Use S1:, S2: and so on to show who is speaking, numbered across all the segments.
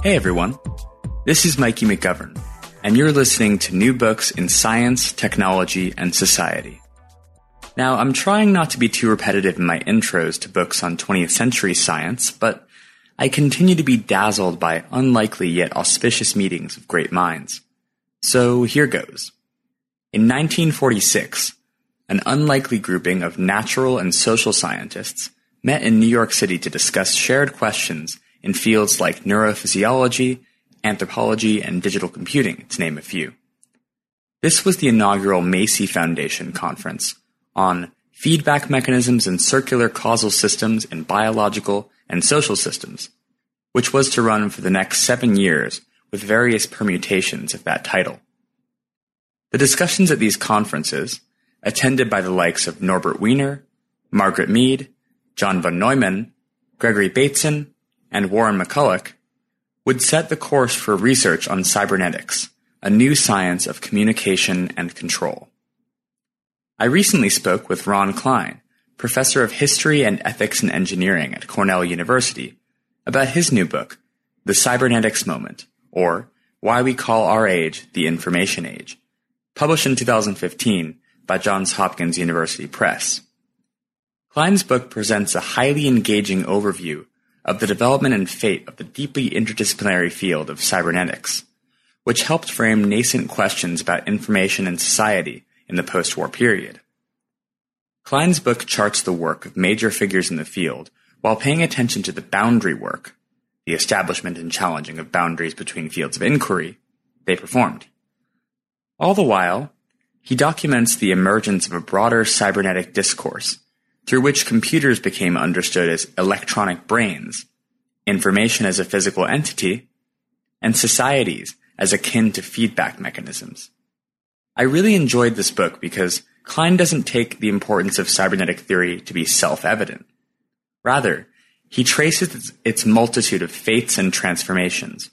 S1: Hey everyone, this is Mikey McGovern, and you're listening to New Books in Science, Technology, and Society. Now, I'm trying not to be too repetitive in my intros to books on 20th century science, but I continue to be dazzled by unlikely yet auspicious meetings of great minds. So here goes. In 1946, an unlikely grouping of natural and social scientists met in New York City to discuss shared questions in fields like neurophysiology, anthropology, and digital computing, to name a few. This was the inaugural Macy Foundation conference on feedback mechanisms and circular causal systems in biological and social systems, which was to run for the next seven years with various permutations of that title. The discussions at these conferences, attended by the likes of Norbert Wiener, Margaret Mead, John von Neumann, Gregory Bateson, and Warren McCulloch, would set the course for research on cybernetics, a new science of communication and control. I recently spoke with Ron Kline, professor of history and ethics in engineering at Cornell University, about his new book, The Cybernetics Moment, or Why We Call Our Age the Information Age, published in 2015 by Johns Hopkins University Press. Kline's book presents a highly engaging overview of the development and fate of the deeply interdisciplinary field of cybernetics, which helped frame nascent questions about information and society in the post-war period. Kline's book charts the work of major figures in the field while paying attention to the boundary work, the establishment and challenging of boundaries between fields of inquiry, they performed. All the while, he documents the emergence of a broader cybernetic discourse through which computers became understood as electronic brains, information as a physical entity, and societies as akin to feedback mechanisms. I really enjoyed this book because Kline doesn't take the importance of cybernetic theory to be self-evident. Rather, he traces its multitude of fates and transformations.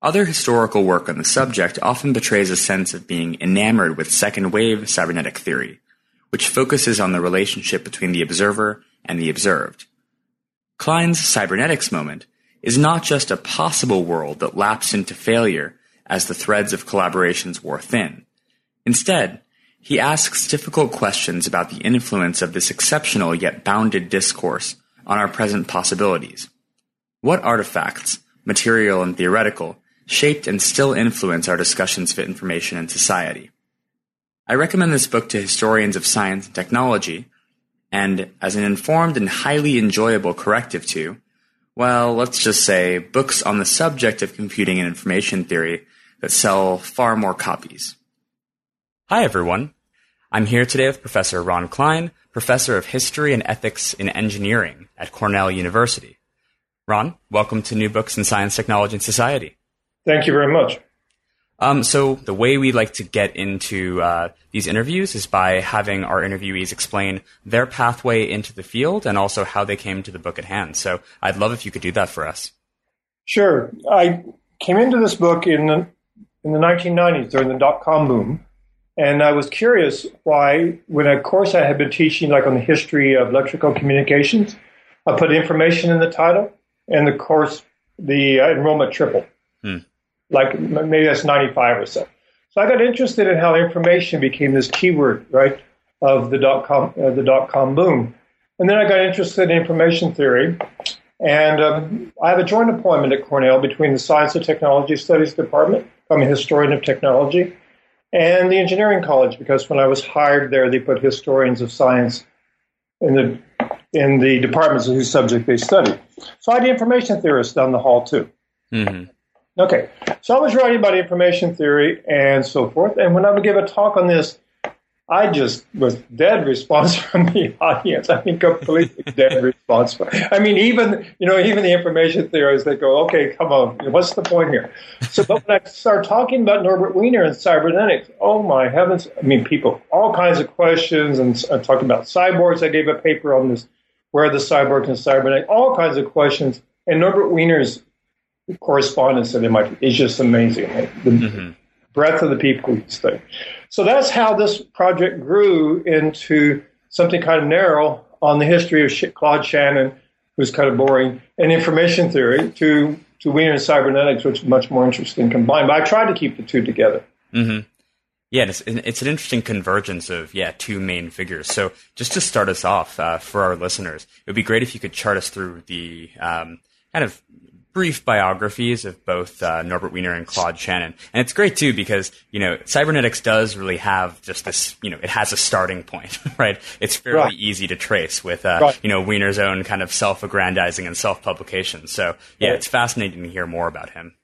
S1: Other historical work on the subject often betrays a sense of being enamored with second wave cybernetic theory, which focuses on the relationship between the observer and the observed. Kline's cybernetics moment is not just a possible world that lapsed into failure as the threads of collaborations wore thin. Instead, he asks difficult questions about the influence of this exceptional yet bounded discourse on our present possibilities. What artifacts, material and theoretical, shaped and still influence our discussions of information and society? I recommend this book to historians of science and technology, and as an informed and highly enjoyable corrective to, well, let's just say, books on the subject of computing and information theory that sell far more copies. Hi everyone. I'm here today with Professor Ron Kline, Professor of History and Ethics in Engineering at Cornell University. Ron, welcome to New Books in Science, Technology, and Society.
S2: Thank you very much.
S1: Um, so the way we like to get into uh, these interviews is by having our interviewees explain their pathway into the field and also how they came to the book at hand. So I'd love if you could do that for us.
S2: Sure. I came into this book in the, in the 1990s during the dot com boom. And I was curious why, when a course I had been teaching, like on the history of electrical communications, I put information in the title, and the course, the uh, enrollment tripled. Hmm like maybe that's 95 or so. So I got interested in how information became this keyword, right, of the dot com uh, the dot com boom, and then I got interested in information theory, and um, I have a joint appointment at Cornell between the Science and Technology Studies Department. I'm a historian of technology, and the Engineering College because when I was hired there, they put historians of science in the in the departments whose subject they study. So I had information theorists down the hall too. Mm-hmm. Okay, so I was writing about information theory and so forth, and when I would give a talk on this, I just was dead response from the audience. I mean, completely dead response. I mean, even you know, even the information theorists they go, "Okay, come on, what's the point here?" So, but when I start talking about Norbert Wiener and cybernetics, oh my heavens! I mean, people, all kinds of questions, and uh, talking about cyborgs. I gave a paper on this, where are the cyborgs and cybernetics, all kinds of questions. And Norbert Wiener's correspondence that at MIT is just amazing. The mm-hmm. breadth of the people he studied. So that's how this project grew into something kind of narrow on the history of Claude Shannon, who's kind of boring, and information theory to to Wiener and cybernetics, which is much more interesting combined. But I tried to keep the two together.
S1: Mm-hmm. Yeah, it's, it's, an interesting convergence of yeah two main figures. So just to start us off uh, for our listeners, it would be great if you could chart us through the um, kind of brief biographies of both uh, Norbert Wiener and Claude Shannon. And it's great too because, you know, cybernetics does really have just this, you know, it has a starting point, right? It's fairly right. easy to trace with, uh, right. you know, Wiener's own kind of self-aggrandizing and self-publication. So yeah, right. it's fascinating to hear more about him.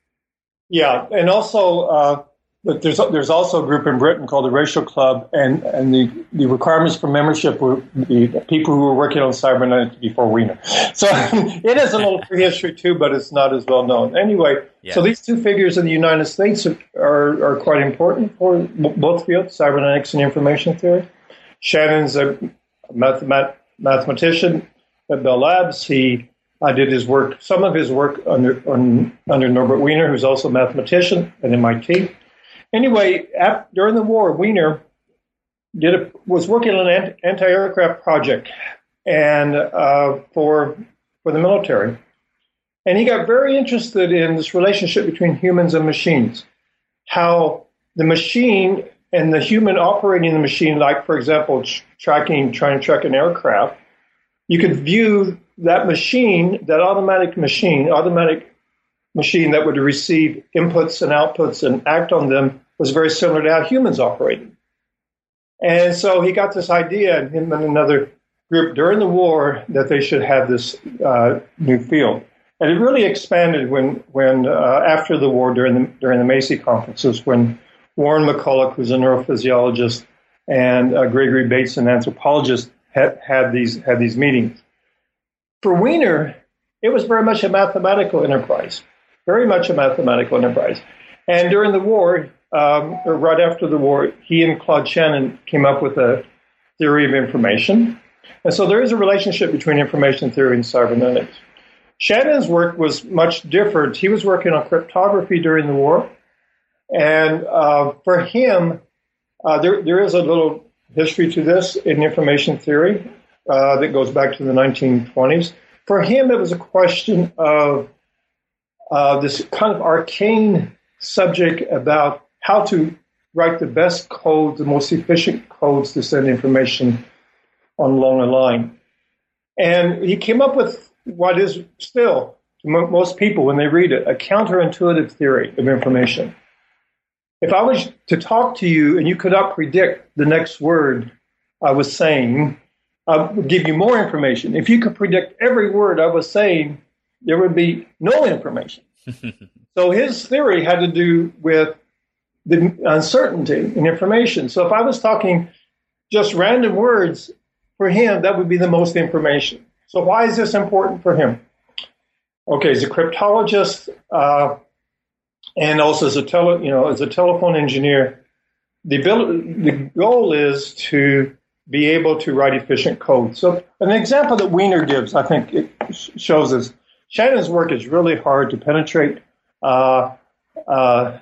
S2: Yeah. And also, uh, but there's there's also a group in Britain called the Ratio Club, and, and the, the requirements for membership were the people who were working on cybernetics before Wiener. So it has a little prehistory too, but it's not as well known. Anyway, yeah. so these two figures in the United States are, are, are quite important for both fields, cybernetics and information theory. Shannon's a mathemat- mathematician at Bell Labs. He I did his work, some of his work under on, under Norbert Wiener, who's also a mathematician at MIT. Anyway, after, during the war, Wiener did a, was working on an anti-aircraft project and uh, for for the military, and he got very interested in this relationship between humans and machines, how the machine and the human operating the machine, like for example, tracking trying to track an aircraft, you could view that machine, that automatic machine, automatic machine that would receive inputs and outputs and act on them was very similar to how humans operated. And so he got this idea, and him and another group during the war, that they should have this uh, new field. And it really expanded when, when uh, after the war, during the during the Macy conferences, when Warren McCulloch, who's a neurophysiologist, and uh, Gregory Bates, an anthropologist, had, had these had these meetings. For Wiener, it was very much a mathematical enterprise very much a mathematical enterprise. And during the war, um, or right after the war, he and Claude Shannon came up with a theory of information. And so there is a relationship between information theory and cybernetics. Shannon's work was much different. He was working on cryptography during the war. And uh, for him, uh, there, there is a little history to this in information theory uh, that goes back to the 1920s. For him, it was a question of uh, this kind of arcane subject about how to write the best code, the most efficient codes to send information on along a line. And he came up with what is still, to most people when they read it, a counterintuitive theory of information. If I was to talk to you and you could not predict the next word I was saying, I would give you more information. If you could predict every word I was saying, there would be no information. so his theory had to do with the uncertainty in information. So if I was talking just random words, for him, that would be the most information. So why is this important for him? Okay, as a cryptologist uh, and also as a tele, you know, as a telephone engineer, the ability, the goal is to be able to write efficient code. So an example that Wiener gives, I think, it shows us Shannon's work is really hard to penetrate. Uh, uh,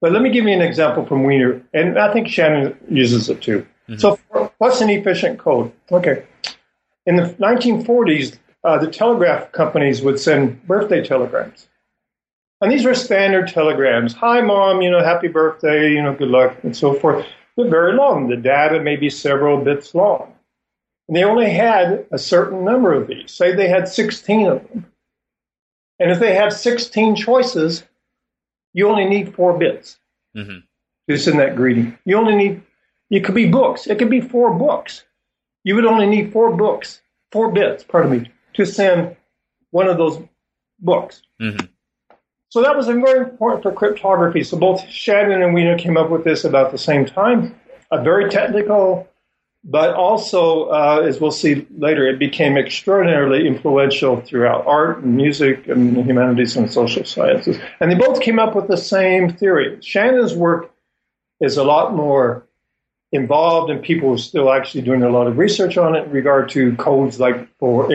S2: but let me give you an example from Wiener, and I think Shannon uses it too. Mm-hmm. So, what's an efficient code? Okay. In the 1940s, uh, the telegraph companies would send birthday telegrams. And these were standard telegrams. Hi, mom, you know, happy birthday, you know, good luck, and so forth. They're very long. The data may be several bits long. And they only had a certain number of these. Say they had 16 of them. And if they have 16 choices, you only need four bits mm-hmm. to send that greeting. You only need, it could be books. It could be four books. You would only need four books, four bits, pardon me, to send one of those books. Mm-hmm. So that was very important for cryptography. So both Shannon and Wiener came up with this about the same time. a very technical, but also, uh, as we'll see later, it became extraordinarily influential throughout art and music and the humanities and social sciences. And they both came up with the same theory. Shannon's work is a lot more involved, and people are still actually doing a lot of research on it in regard to codes like for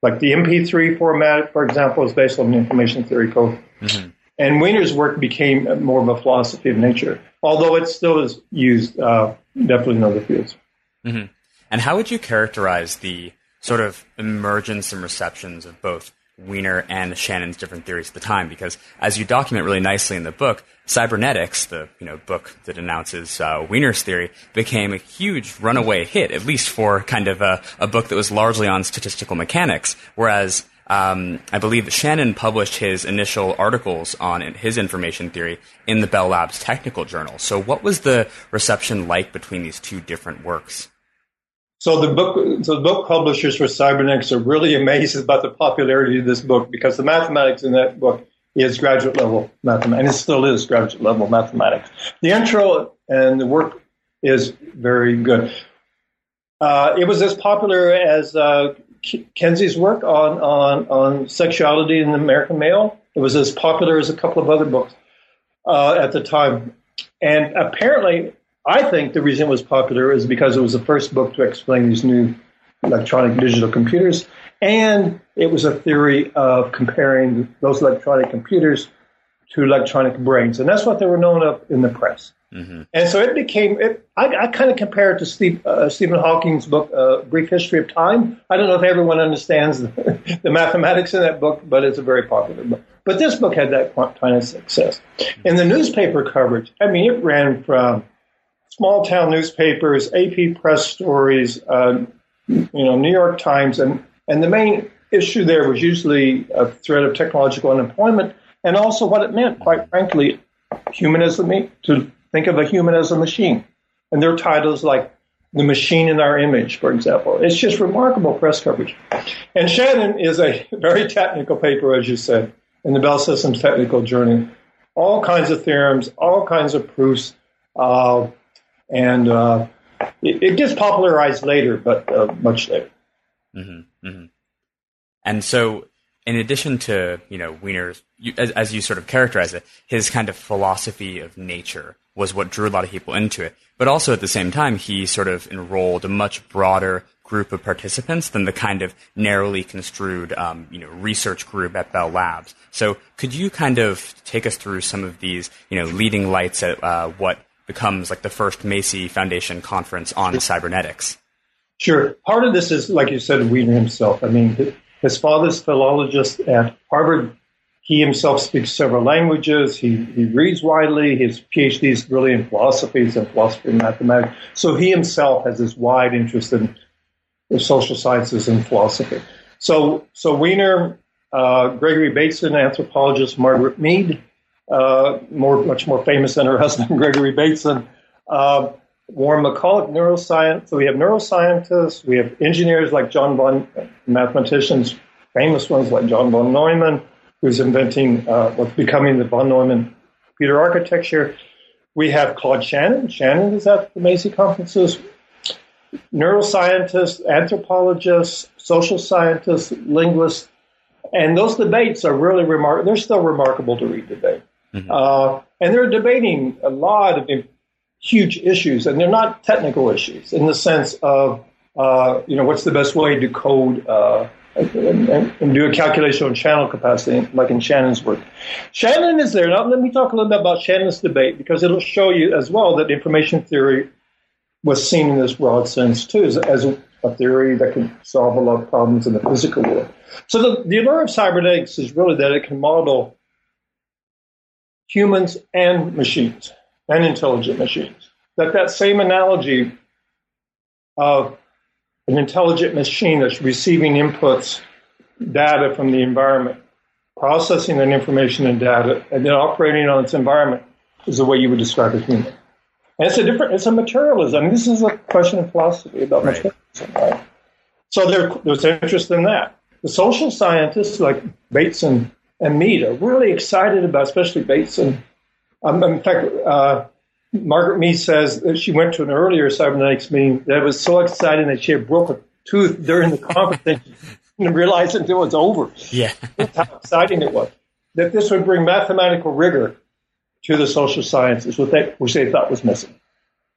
S2: like the MP3 format, for example, is based on the information theory code. Mm-hmm. And Wiener's work became more of a philosophy of nature, although it still is used uh, definitely in other fields.
S1: Mm-hmm. And how would you characterize the sort of emergence and receptions of both Wiener and Shannon's different theories at the time? Because as you document really nicely in the book, Cybernetics, the you know book that announces uh, Wiener's theory, became a huge runaway hit, at least for kind of a, a book that was largely on statistical mechanics, whereas um, I believe Shannon published his initial articles on his information theory in the Bell Labs Technical Journal. So, what was the reception like between these two different works?
S2: So the book, so the book publishers for Cybernetics are really amazed about the popularity of this book because the mathematics in that book is graduate level mathematics, and it still is graduate level mathematics. The intro and the work is very good. Uh, it was as popular as uh, Kinsey's work on, on, on sexuality in the American male. It was as popular as a couple of other books uh, at the time. And apparently, I think the reason it was popular is because it was the first book to explain these new electronic digital computers. And it was a theory of comparing those electronic computers to electronic brains. And that's what they were known of in the press. Mm-hmm. And so it became, it, I, I kind of compare it to Steve, uh, Stephen Hawking's book, uh, Brief History of Time. I don't know if everyone understands the, the, mathematics in that book, but it's a very popular book. But this book had that kind of success. In the newspaper coverage, I mean, it ran from small town newspapers, AP press stories, uh, you know, New York Times, and, and the main issue there was usually a threat of technological unemployment and also what it meant, quite frankly, humanism to Think of a human as a machine. And there are titles like The Machine in Our Image, for example. It's just remarkable press coverage. And Shannon is a very technical paper, as you said, in the Bell Systems Technical Journal. All kinds of theorems, all kinds of proofs. Uh, and uh, it, it, gets popularized later, but uh, much later.
S1: Mm-hmm, mm-hmm. And so in addition to you know Wiener's, as, as, you sort of characterize it, his kind of philosophy of nature was what drew a lot of people into it. But also at the same time, he sort of enrolled a much broader group of participants than the kind of narrowly construed um, you know research group at Bell Labs. So could you kind of take us through some of these you know leading lights at uh, what becomes like the first Macy Foundation conference on cybernetics?
S2: Sure. Part of this is, like you said, Wiener himself. I mean, his father's philologist at Harvard. He himself speaks several languages. He, he reads widely. His PhD is really in philosophy, and philosophy and mathematics. So he himself has this wide interest in the social sciences and philosophy. So, so Wiener, uh, Gregory Bateson, anthropologist Margaret Mead, uh, more, much more famous than her husband, Gregory Bateson, uh, Warren McCulloch, neuroscience. So we have neuroscientists, we have engineers like John von, mathematicians, famous ones like John von Neumann, who's inventing uh, what's becoming the von Neumann computer architecture. We have Claude Shannon. Shannon is at the Macy conferences. Neuroscientists, anthropologists, social scientists, linguists, and those debates are really remarkable. They're still remarkable to read today. Mm-hmm. Uh, and they're debating a lot of huge issues, and they're not technical issues in the sense of uh, you know what's the best way to code uh, and, and, do a calculation on channel capacity, like in Shannon's work. Shannon is there. Now let me talk a little bit about Shannon's debate because it'll show you as well that information theory was seen in this broad sense too, as, as a, theory that can solve a lot of problems in the physical world. So the, the allure of cybernetics is really that it can model humans and machines and intelligent machines. That that same analogy of an intelligent machine that's receiving inputs, data from the environment, processing that information and data, and then operating on its environment is the way you would describe a human. And it's a different, it's a materialism. This is a question of philosophy about right. materialism, right? So there, there's interest in that. The social scientists like Bateson and Mead are really excited about, especially Bateson, um, in fact, uh, Margaret Mead says that she went to an earlier cybernetics meeting that was so exciting that she had broke a tooth during the conference and realized until it was over.
S1: Yeah.
S2: That's how exciting it was. That this would bring mathematical rigor to the social sciences, which they, which they thought was missing.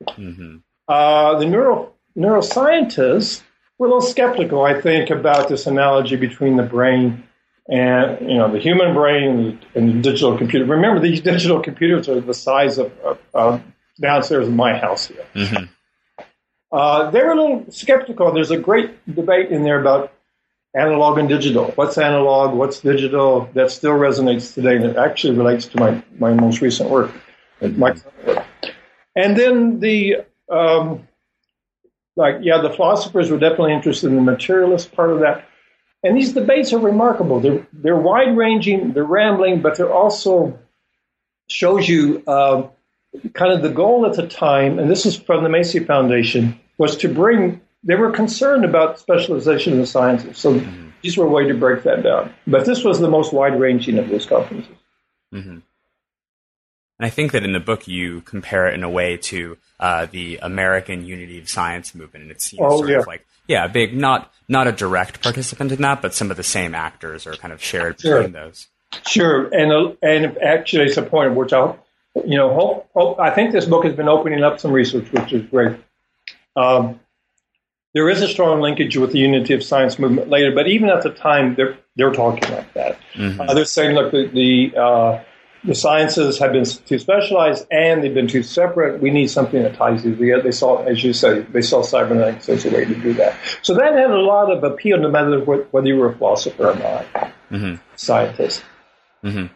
S2: Mm-hmm. Uh, the neuro, neuroscientists were a little skeptical, I think, about this analogy between the brain and you know the human brain and the, and the digital computer. Remember, these digital computers are the size of uh, downstairs in my house here. Mm-hmm. Uh, they were a little skeptical. There's a great debate in there about analog and digital. What's analog? What's digital? That still resonates today, and it actually relates to my, my most recent work, my work. And then the um, like, yeah, the philosophers were definitely interested in the materialist part of that. And these debates are remarkable. They're they're wide ranging, they're rambling, but they're also shows you uh, kind of the goal at the time. And this is from the Macy Foundation was to bring they were concerned about specialization in the sciences. So mm-hmm. these were a way to break that down. But this was the most wide ranging of those conferences.
S1: Mm-hmm. And I think that in the book you compare it in a way to uh, the American Unity of Science movement, and it seems oh, sort yeah. of like yeah, big not not a direct participant in that, but some of the same actors are kind of shared sure. between those.
S2: Sure, and uh, and actually, it's a point which I'll you know, hope, hope I think this book has been opening up some research, which is great. Um, there is a strong linkage with the unity of science movement later, but even at the time, they're they're talking like that. Mm-hmm. Uh, they're saying, look, the the, uh, the, sciences have been too specialized and they've been too separate. We need something that ties these together. They saw, as you said, they saw cybernetics as a way to do that. So that had a lot of appeal, no matter whether you were a philosopher or not, mm-hmm. scientist.
S1: Mm-hmm.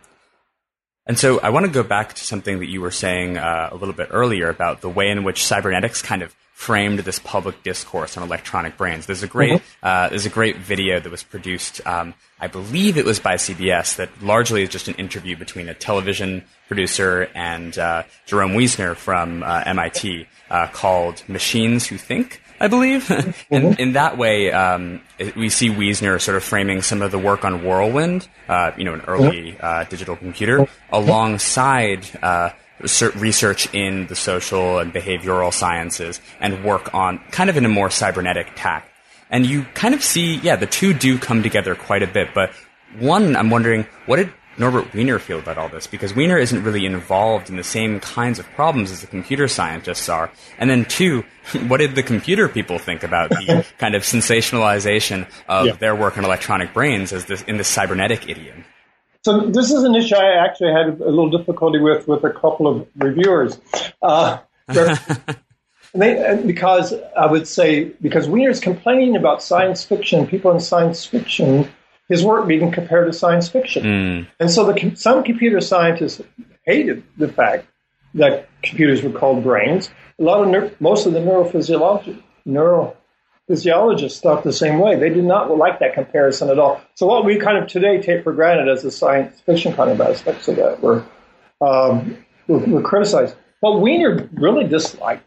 S1: And so I want to go back to something that you were saying uh, a little bit earlier about the way in which cybernetics kind of framed this public discourse on electronic brains. There's a great mm-hmm. uh, there's a great video that was produced. Um, I believe it was by CBS that largely is just an interview between a television producer and uh, Jerome Wiesner from uh, MIT uh, called "Machines Who Think." I believe. and mm-hmm. in that way, um, we see Wiesner sort of framing some of the work on Whirlwind, uh, you know, an early mm-hmm. uh, digital computer, mm-hmm. alongside uh, research in the social and behavioral sciences and work on kind of in a more cybernetic tack. And you kind of see, yeah, the two do come together quite a bit. But one, I'm wondering, what did Norbert Wiener feel about all this? Because Wiener isn't really involved in the same kinds of problems as the computer scientists are. And then two, what did the computer people think about the kind of sensationalization of yeah. their work on electronic brains as this in this cybernetic idiom?
S2: So this is an issue I actually had a little difficulty with with a couple of reviewers. Uh, they, because I would say because Wiener's complaining about science fiction, people in science fiction, his work being compared to science fiction, mm. and so the, some computer scientists hated the fact that computers were called brains. A lot of most of the neurophysiology, neuro physiologists thought the same way. They did not like that comparison at all. So what we kind of today take for granted as the science fiction kind of aspects of that were, um, were, were criticized. What Wiener really disliked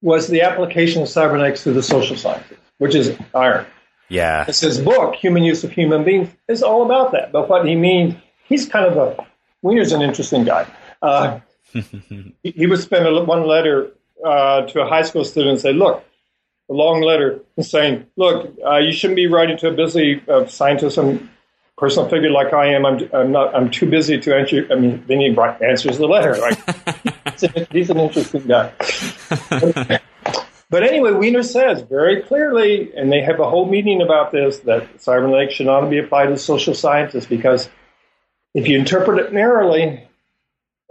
S2: was the application of cybernetics to the social sciences, which is iron.
S1: Yeah.
S2: It's his book, Human Use of Human Beings, is all about that. But what he means, he's kind of a, Wiener's an interesting guy. Uh, he, would spend a, one letter uh, to a high school student and say, look, a long letter saying, "Look, uh, you shouldn't be writing to a busy uh, scientist and personal figure like I am. I'm, I'm not. I'm too busy to answer. I mean, then he answers the letter. Right? he's an interesting guy." But anyway, Wiener says very clearly, and they have a whole meeting about this, that cybernetics should not be applied to social scientists because if you interpret it narrowly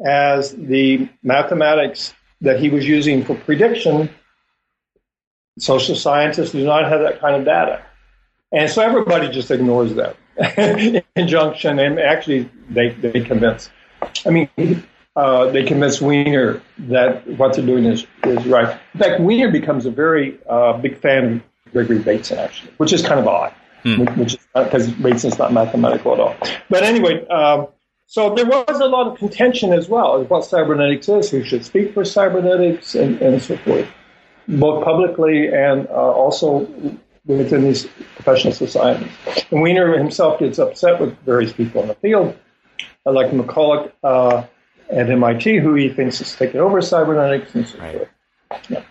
S2: as the mathematics that he was using for prediction, Social scientists do not have that kind of data. And so everybody just ignores that injunction. And actually, they, they convince, I mean, uh, they convince Wiener that what they're doing is, is right. In fact, Wiener becomes a very uh, big fan of Gregory Bateson, actually, which is kind of odd, hmm. which is because Bateson's not mathematical at all. But anyway, um, so there was a lot of contention as well as what cybernetics is, who should speak for cybernetics, and, and so forth both publicly and uh, also within these professional societies. And Wiener himself gets upset with various people in the field, like McCulloch, uh, at MIT who he thinks is taking over cybernetics and so right. forth. Yeah.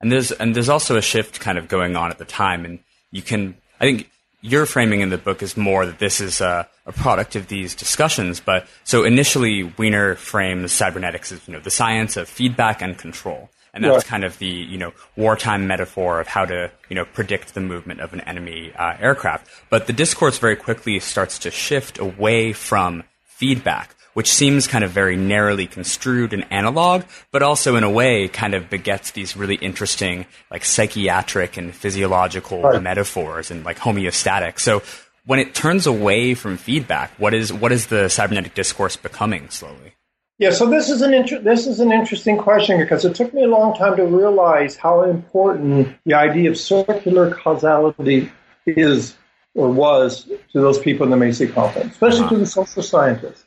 S1: And there's and there's also a shift kind of going on at the time, and you can I think your framing in the book is more that this is a, a, product of these discussions. But so initially, Wiener frames cybernetics as you know the science of feedback and control, and that's kind of the you know wartime metaphor of how to you know predict the movement of an enemy uh, aircraft. But the discourse very quickly starts to shift away from feedback which seems kind of very narrowly construed and analog, but also in a way kind of begets these really interesting like psychiatric and physiological right. metaphors and like homeostatic. So when it turns away from feedback, what is what is the cybernetic discourse becoming slowly?
S2: Yeah, so this is an inter- this is an interesting question because it took me a long time to realize how important the idea of circular causality is or was to those people in the Macy conference, especially uh-huh. to the social scientists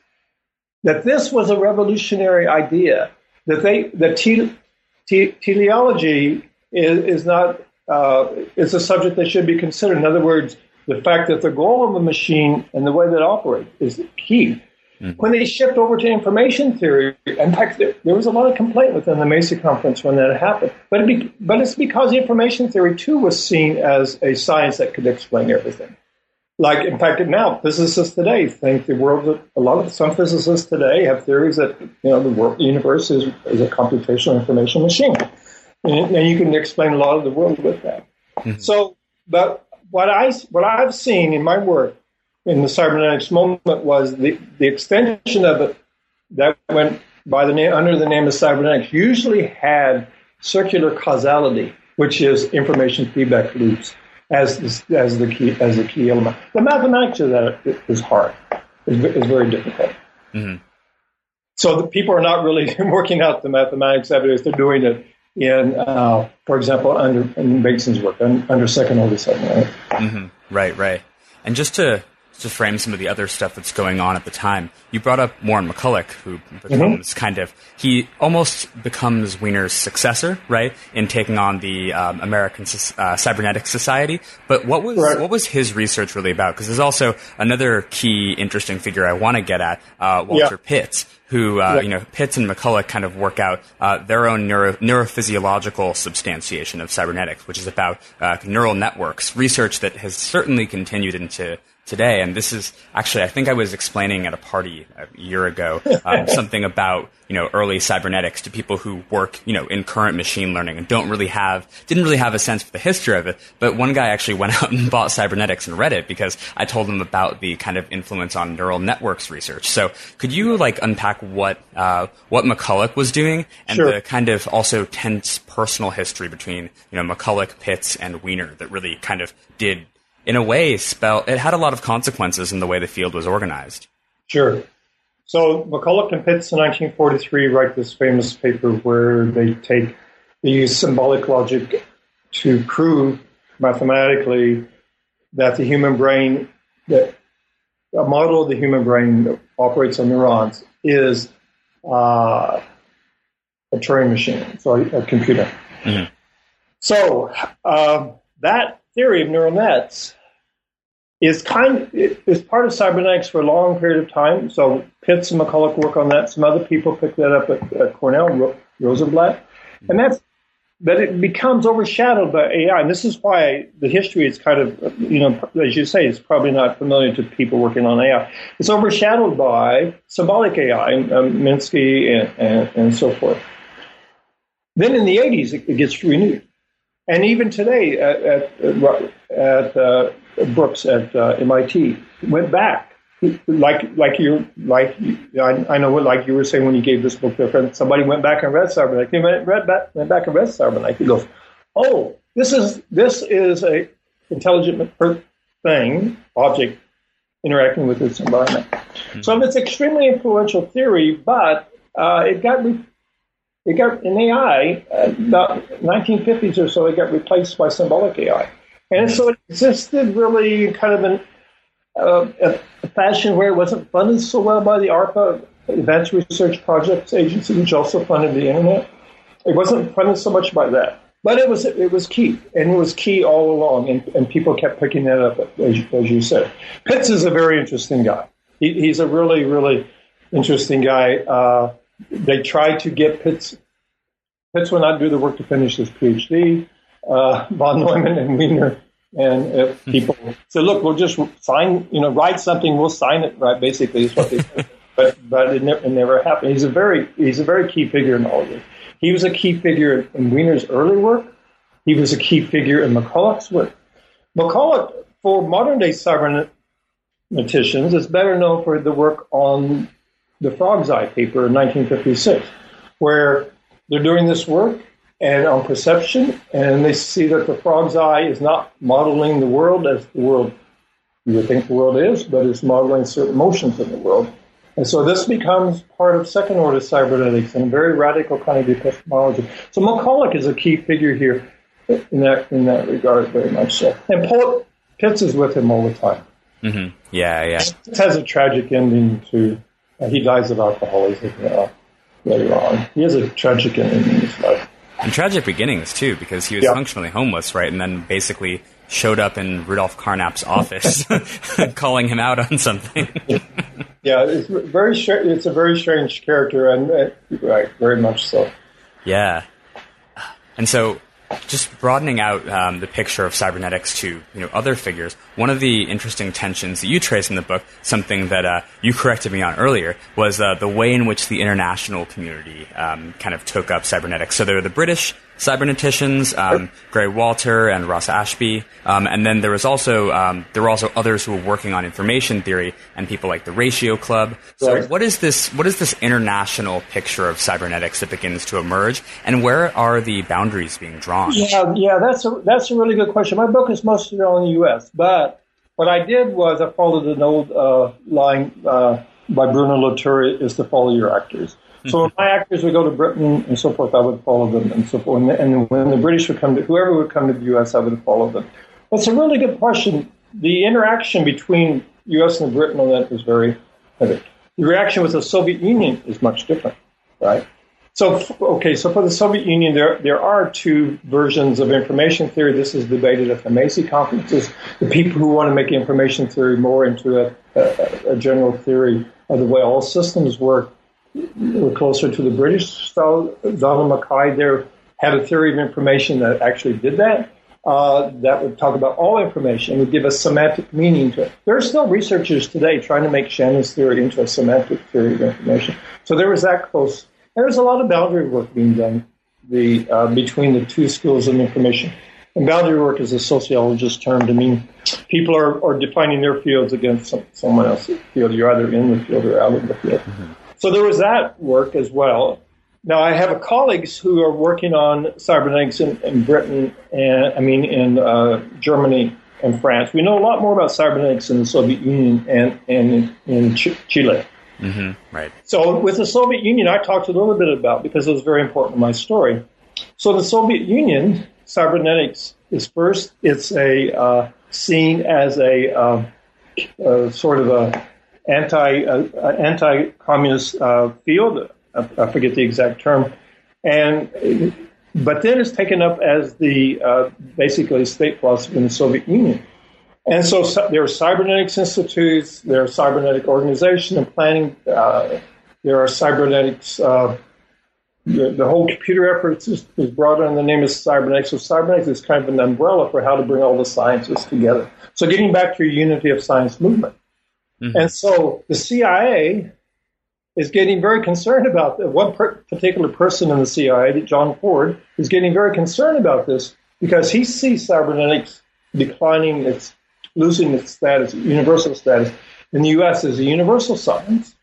S2: that this was a revolutionary idea, that they that te- te- teleology is, is not uh, is a subject that should be considered. In other words, the fact that the goal of a machine and the way that it operates is key. Mm-hmm. When they shift over to information theory, in fact, there, there, was a lot of complaint within the Macy conference when that happened. But, it be, but it's because information theory, too, was seen as a science that could explain everything like in fact now physicists today think the world that a lot of some physicists today have theories that you know the world universe is, is a computational information machine. And, and, you can explain a lot of the world with that. Mm-hmm. so but what i what i've seen in my work in the cybernetics moment was the, the extension of it that went by the name under the name of cybernetics usually had circular causality which is information feedback loops as the, as the key as the key element. The mathematics of that is hard. is, is very difficult. Mm-hmm. So the people are not really working out the mathematics of it. They're doing it in, uh, for example, under in Bateson's work under second order segment. Right?
S1: Mm-hmm. right, right. And just to to frame some of the other stuff that's going on at the time. You brought up Warren McCulloch, who becomes mm-hmm. kind of he almost becomes Wiener's successor, right, in taking on the um, American uh, Cybernetic Society. But what was right. what was his research really about? Because there's also another key interesting figure I want to get at, uh, Walter yeah. Pitts. Who uh, yeah. you know Pitts and McCulloch kind of work out uh, their own neuro- neurophysiological substantiation of cybernetics, which is about uh, neural networks, research that has certainly continued into today. And this is actually, I think I was explaining at a party a year ago um, something about you know early cybernetics to people who work you know in current machine learning and don't really have didn't really have a sense for the history of it. But one guy actually went out and bought cybernetics and read it because I told him about the kind of influence on neural networks research. So could you like unpack what uh, what McCulloch was doing and sure. the kind of also tense personal history between you know McCulloch, Pitts, and Wiener that really kind of did in a way, spell it had a lot of consequences in the way the field was organized.
S2: Sure. So McCulloch and Pitts in 1943 write this famous paper where they take they use symbolic logic to prove mathematically that the human brain that a model of the human brain that operates on neurons is uh, a Turing machine, so a, computer. Mm-hmm. So uh, that theory of neural nets is kind is part of cybernetics for a long period of time. So Pitts and McCulloch work on that. Some other people pick that up at, at Cornell, Rosenblatt, and that's that it becomes overshadowed by AI. And this is why the history is kind of, you know, as you say, it's probably not familiar to people working on AI. It's overshadowed by symbolic AI, um, Minsky and, and, and so forth. Then in the 80s, it, it gets renewed. And even today at, at, at uh, Brooks at uh, MIT went back, like like you like I, I, know what like you were saying when you gave this book to a friend. Somebody went back and read Cybernetics. He went, read back, went back and read Cybernetics. He goes, "Oh, this is this is a intelligent thing object interacting with its environment." Mm-hmm. So it's extremely influential theory, but uh, it got re- it got in AI uh, about 1950s or so. It got replaced by symbolic AI, and so it existed really kind of in uh, a fashion where it wasn't funded so well by the ARPA Advanced Research Projects Agency, which also funded the internet. It wasn't funded so much by that, but it was it was key, and it was key all along, and, and people kept picking that up, as, as you said. Pitts is a very interesting guy. He, he's a really really interesting guy. Uh, they tried to get Pitts. Pitts would not do the work to finish his PhD. Uh, von Neumann and Wiener and uh, people said, "Look, we'll just sign. You know, write something. We'll sign it." Right? Basically, is what they said. but but it, ne- it never happened. He's a very he's a very key figure in all of this. He was a key figure in Wiener's early work. He was a key figure in McCulloch's work. McCulloch, for modern day cyberneticians, is better known for the work on the Frog's Eye paper in 1956, where they're doing this work and on perception, and they see that the frog's eye is not modeling the world as the world you would think the world is, but it's modeling certain motions in the world. And so this becomes part of second order cybernetics and a very radical kind of epistemology. So McCulloch is a key figure here in that in that regard, very much so. And Paul Pitts is with him all the time.
S1: Mm-hmm. Yeah, yeah.
S2: It has a tragic ending too. Uh, he dies of alcoholism uh, later on. He has a tragic ending in his life.
S1: And tragic beginnings too, because he was
S2: Yeah.
S1: functionally homeless, right? And then basically showed up in Rudolf Carnap's office, calling him out on something.
S2: Yeah, it's very it's a very strange character, and uh, right, very much so.
S1: yeah. And so, just broadening out um, the picture of cybernetics to you know other figures. One of the interesting tensions that you trace in the book, something that uh, you corrected me on earlier, was uh, the way in which the international community um, kind of took up cybernetics. So there were the British cyberneticians, um, Gray Walter and Ross Ashby, um, and then there was also um, there were also others who were working on information theory and people like the Ratio Club. So what is this? What is this international picture of cybernetics that begins to emerge, and where are the boundaries being drawn?
S2: Yeah, yeah, that's a that's a really good question. My book is mostly on the U.S., but what I did was I followed an old uh, line uh, by Bruno Latour: "Is to follow your actors." So when my actors would go to Britain and so forth, I would follow them and so forth. And, when the British would come to whoever would come to the U.S., I would follow them. That's a really good question. The interaction between U.S. and Britain on that is very heavy. The reaction with the Soviet Union is much different, right? So, okay, so for the Soviet Union, there, there are two versions of information theory. This is debated at the Macy conferences. The people who want to make information theory more into a, a, a general theory of the way all systems work were closer to the British style. Donald Mackay there had a theory of information that actually did that. Uh, that would talk about all information, would give a semantic meaning to it. There are still researchers today trying to make Shannon's theory into a semantic theory of information. So there was that close. And there's a lot of boundary work being done the, uh, between the two schools of information. And boundary work is a sociologist term to mean people are, are defining their fields against some, someone else's field. You're either in the field or out of the field. So there was that work as well. Now I have colleagues who are working on cybernetics in, in Britain and I mean in uh, Germany and France. We know a lot more about cybernetics in the Soviet Union and, and in, in Ch- Chile.
S1: hmm Right.
S2: So with the Soviet Union, I talked a little bit about because it was very important to my story. So the Soviet Union, cybernetics is first. It's a uh, seen as a uh, uh, sort of a anti uh, uh, anti communist uh, field. I, forget the exact term, and but then it's taken up as the uh, basically state philosophy in the Soviet Union. And so, cy- there are cybernetics institutes, there are cybernetic organization and planning, uh, there are cybernetics. Uh, the, the whole computer effort is, is brought under the name of cybernetics. So cybernetics is kind of an umbrella for how to bring all the sciences together. So getting back to your unity of science movement. And so the CIA is getting very concerned about that. One per- particular person in the CIA, John Ford, is getting very concerned about this because he sees cybernetics declining, its losing its status, universal status in the U.S. as a universal science.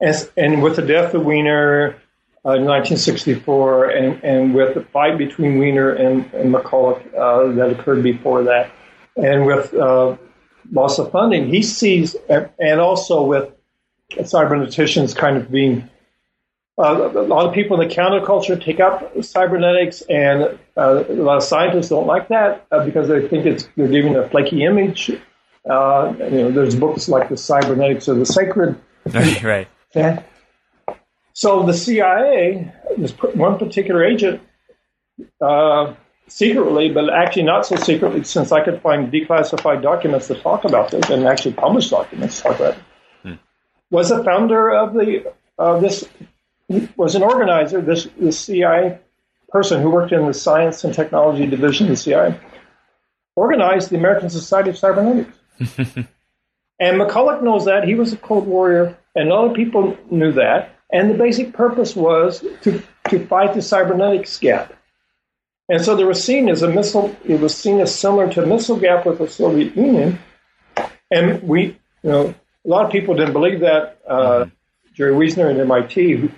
S2: And, and with the death of Wiener uh, in 1964, and, and with the fight between Wiener and, and McCulloch uh, that occurred before that, and with uh, loss of funding, he sees, and also with cyberneticians kind of being uh, a lot of people in the counterculture take up cybernetics, and uh, a lot of scientists don't like that uh, because they think it's they're giving a flaky image. Uh, you know, there's books like the cybernetics of the sacred.
S1: Right.
S2: Okay. So the CIA, this one particular agent, uh, secretly, but actually not so secretly, since I could find declassified documents that talk about this and actually published documents talk about it. was a founder of the uh, this was an organizer. This the CIA person who worked in the science and technology division of the CIA organized the American Society of Cybernetics. and McCulloch knows that he was a Cold Warrior, and other people knew that. And the basic purpose was to to fight the cybernetics gap. And so they were seen as a missile. It was seen as similar to a missile gap with the Soviet Union. And we, you know, a lot of people didn't believe that. Uh. Jerry Wiesner at MIT, who,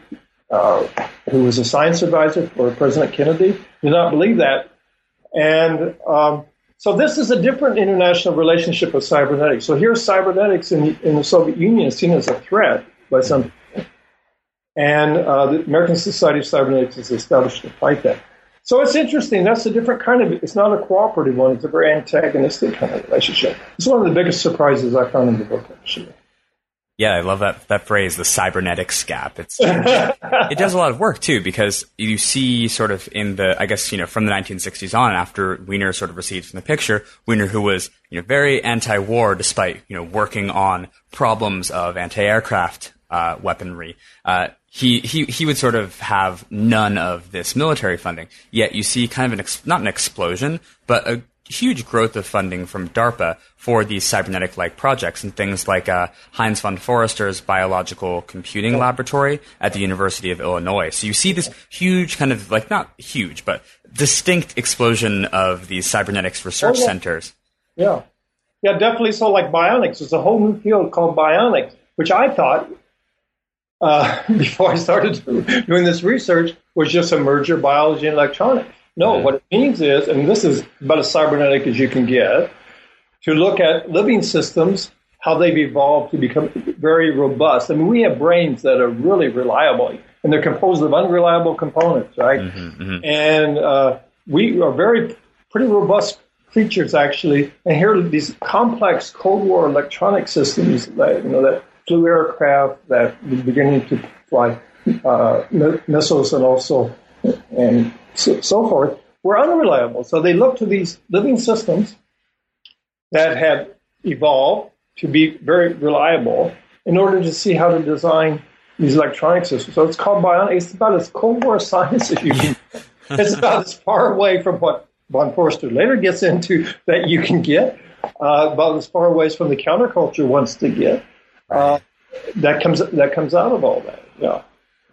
S2: uh, who was a science advisor for President Kennedy, did not believe that. And um, so this is a different international relationship with cybernetics. So here's cybernetics in, in the Soviet Union seen as a threat by some, and uh, the American Society of Cybernetics is established to fight that. So it's interesting. That's a different kind of. It's not a cooperative one. It's a very antagonistic kind of relationship. It's one of the biggest surprises I found in the book, actually.
S1: Yeah, I love that that phrase, the cybernetics gap. It's it does a lot of work too because you see sort of in the I guess you know from the 1960s on after Wiener sort of recedes from the picture, Wiener who was you know very anti-war despite you know working on problems of anti-aircraft uh, weaponry. Uh, he, he, he would sort of have none of this military funding. Yet you see kind of an, ex- not an explosion, but a huge growth of funding from DARPA for these cybernetic-like projects and things like uh, Heinz von Foerster's biological computing laboratory at the University of Illinois. So you see this huge kind of like not huge, but distinct explosion of these cybernetics research oh, yeah. centers.
S2: Yeah, yeah, definitely. So like bionics, there's a whole new field called bionics, which I thought uh, before I started doing this research was just a merger biology and electronics. No, what it means is, and this is about as cybernetic as you can get, to look at living systems, how they've evolved to become very robust. I mean, we have brains that are really reliable, and they're composed of unreliable components, right? Mm-hmm, mm-hmm. And uh, we are very pretty robust creatures, actually. And here are these complex Cold War electronic systems that you know that flew aircraft that were beginning to fly uh, missiles and also and so, so forth were unreliable. So they looked to these living systems that had evolved to be very reliable in order to see how to design these electronic systems. So it's called bionics. It's about as Cold War science as you can. it's about as far away from what von Foerster later gets into that you can get, uh, about as far away from the counterculture wants to get. Uh, that comes that comes out of all that. Yeah.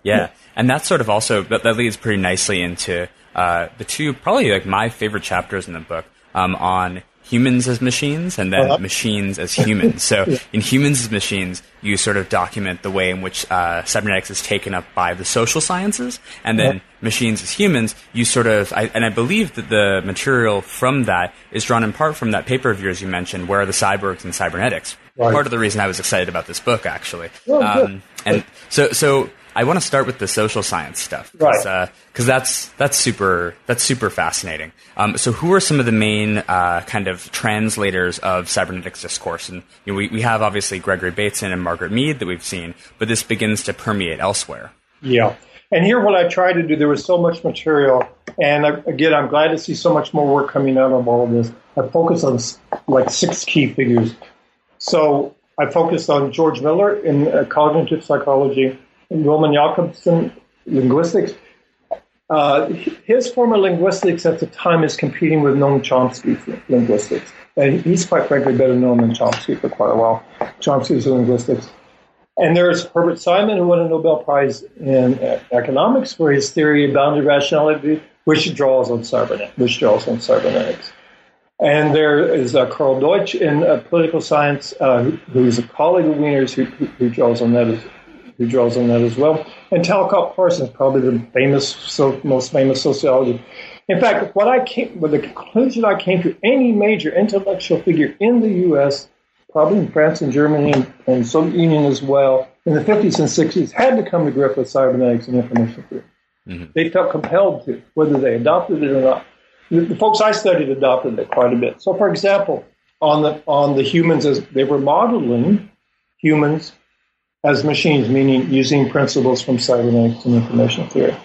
S1: Yeah, and that's sort of also that, that leads pretty nicely into uh, the two probably like my favorite chapters in the book um, on humans as machines and then uh-huh. machines as humans. So yeah. in humans as machines, you sort of document the way in which uh, cybernetics is taken up by the social sciences, and then uh-huh. machines as humans, you sort of, I, and I believe that the material from that is drawn in part from that paper of yours you mentioned, where are the cyborgs and cybernetics. Right. Part of the reason I was excited about this book, actually. Oh, um, and so, so I want to start with the social science stuff,
S2: because right. uh,
S1: that's that's super that's super fascinating. Um, so, who are some of the main uh, kind of translators of cybernetics discourse? And you know, we we have obviously Gregory Bateson and Margaret Mead that we've seen, but this begins to permeate elsewhere.
S2: Yeah, and here what I tried to do, there was so much material, and I, again, I'm glad to see so much more work coming out of all of this. I focused on like six key figures. So I focused on George Miller in uh, cognitive psychology. Roman Jakobson, linguistics. Uh, his form of linguistics at the time is competing with Noam Chomsky linguistics. And he's quite frankly better known than Chomsky for quite a while. Chomsky's linguistics. And there's Herbert Simon, who won a Nobel Prize in economics for his theory of boundary rationality, which draws on cybernetics. Which draws on cybernetics. And there is uh, Karl Deutsch in uh, political science, uh, who's a colleague of Wiener's, who, who, draws on that as, who draws on that as well. And Talcott Parsons, probably the famous, so, most famous sociologist. In fact, what I came, with the conclusion I came to, any major intellectual figure in the U.S., probably in France and Germany and, and Soviet Union as well, in the 50s and 60s, had to come to grips with cybernetics and information theory. Mm-hmm. They felt compelled to, whether they adopted it or not. The, folks I studied adopted it quite a bit. So, for example, on the on the humans as they were modeling humans as machines, meaning using principles from cybernetics and information theory.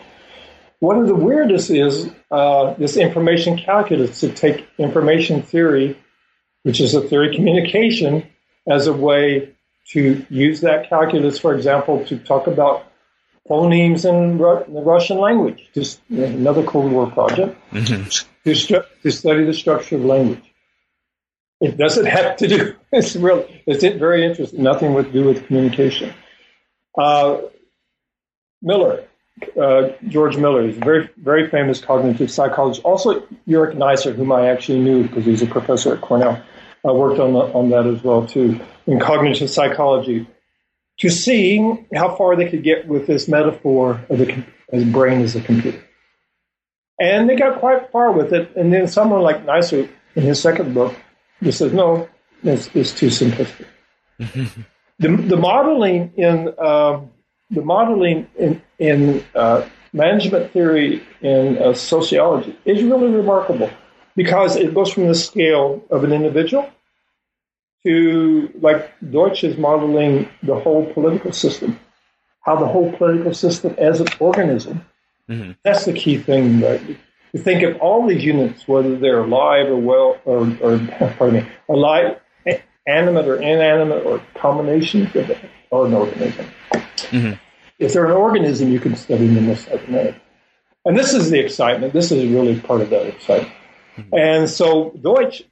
S2: One of the weirdest is uh, this information calculus to take information theory, which is a theory of communication, as a way to use that calculus, for example, to talk about phonemes in, Ru- in the Russian language. Just another Cold War project
S1: Mm-hmm.
S2: To, stru- to study the structure of language. It doesn't have to do. It's really. It's very interesting. Nothing to do with communication. Uh, Miller, uh, George Miller, is a very very famous cognitive psychologist. Also, Ulrich Neisser, whom I actually knew because he's a professor at Cornell, uh, worked on the, on that as well too in cognitive psychology to see how far they could get with this metaphor of the as brain as a computer. And they got quite far with it. And then someone like Neisser, in his second book, just says, no, it's, it's too simplistic. the, the modeling in um, the modeling in, in uh, management theory in uh, sociology is really remarkable because it goes from the scale of an individual to like Deutsch is modeling the whole political system, how the whole political system as an organism.
S1: Mhm.
S2: That's the key thing. Right? You think of all these units, whether they're alive or well, or, or pardon me, alive, animate or inanimate, or combinations of it, or an organism.
S1: Mhm.
S2: If they're an organism, you can study them as cybernetic. And this is the excitement. This is really part of that excitement. And so Deutsch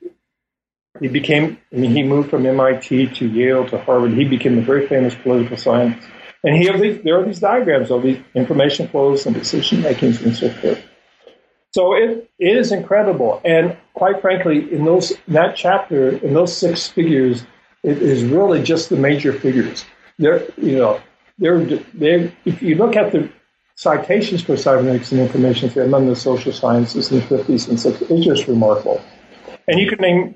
S2: he became, I mean, he moved from MIT to Yale to Harvard. He became a very famous political scientist. And he have these, there are these diagrams of these information flows and decision makings and so forth. So it, it is incredible. And quite frankly, in those that chapter, in those six figures, it is really just the major figures. They're, you know, they're, they if you look at the citations for cybernetics and information theory among the social sciences in the 50s and 60s, it's just remarkable. And you could name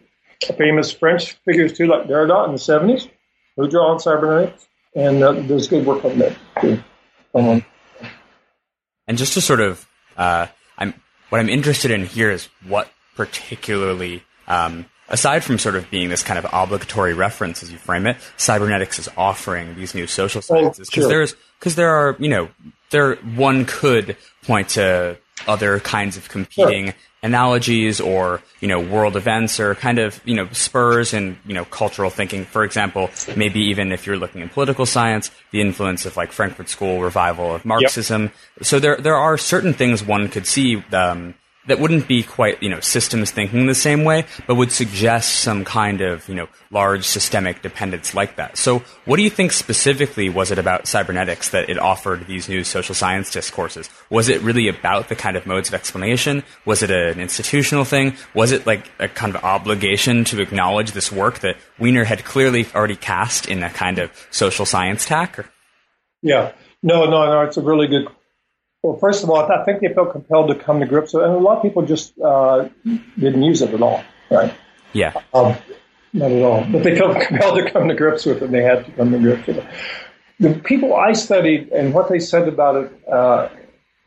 S2: famous French figures too, like Derrida in the 70s, who drew on cybernetics, and uh, there's good work on that too. Um,
S1: And just to sort of, uh, I'm what I'm interested in here is what particularly, um, aside from sort of being this kind of obligatory reference as you frame it, cybernetics is offering these new social sciences because
S2: sure.
S1: there's because there are you know there one could point to other kinds of competing analogies or you know world events or kind of you know spurs in you know cultural thinking. For example maybe even if you're looking in political science the influence of like frankfurt school revival of marxism. So there there are certain things one could see um, that wouldn't be quite you know systems thinking the same way but would suggest some kind of you know large systemic dependence like that. So what do you think specifically was it about cybernetics that it offered these new social science discourses was it really about the kind of modes of explanation? Was it an institutional thing? Was it like a kind of obligation to acknowledge this work that wiener had clearly already cast in a kind of social science tack
S2: yeah, no, no, no, it's a really good. Well, first of all, I think they felt compelled to come to grips with it, and a lot of people just uh, didn't use it at all, right?
S1: yeah
S2: Um, not at all. But they felt compelled to come to grips with it, and they had to come to grips with it. The people I studied and what they said about it uh,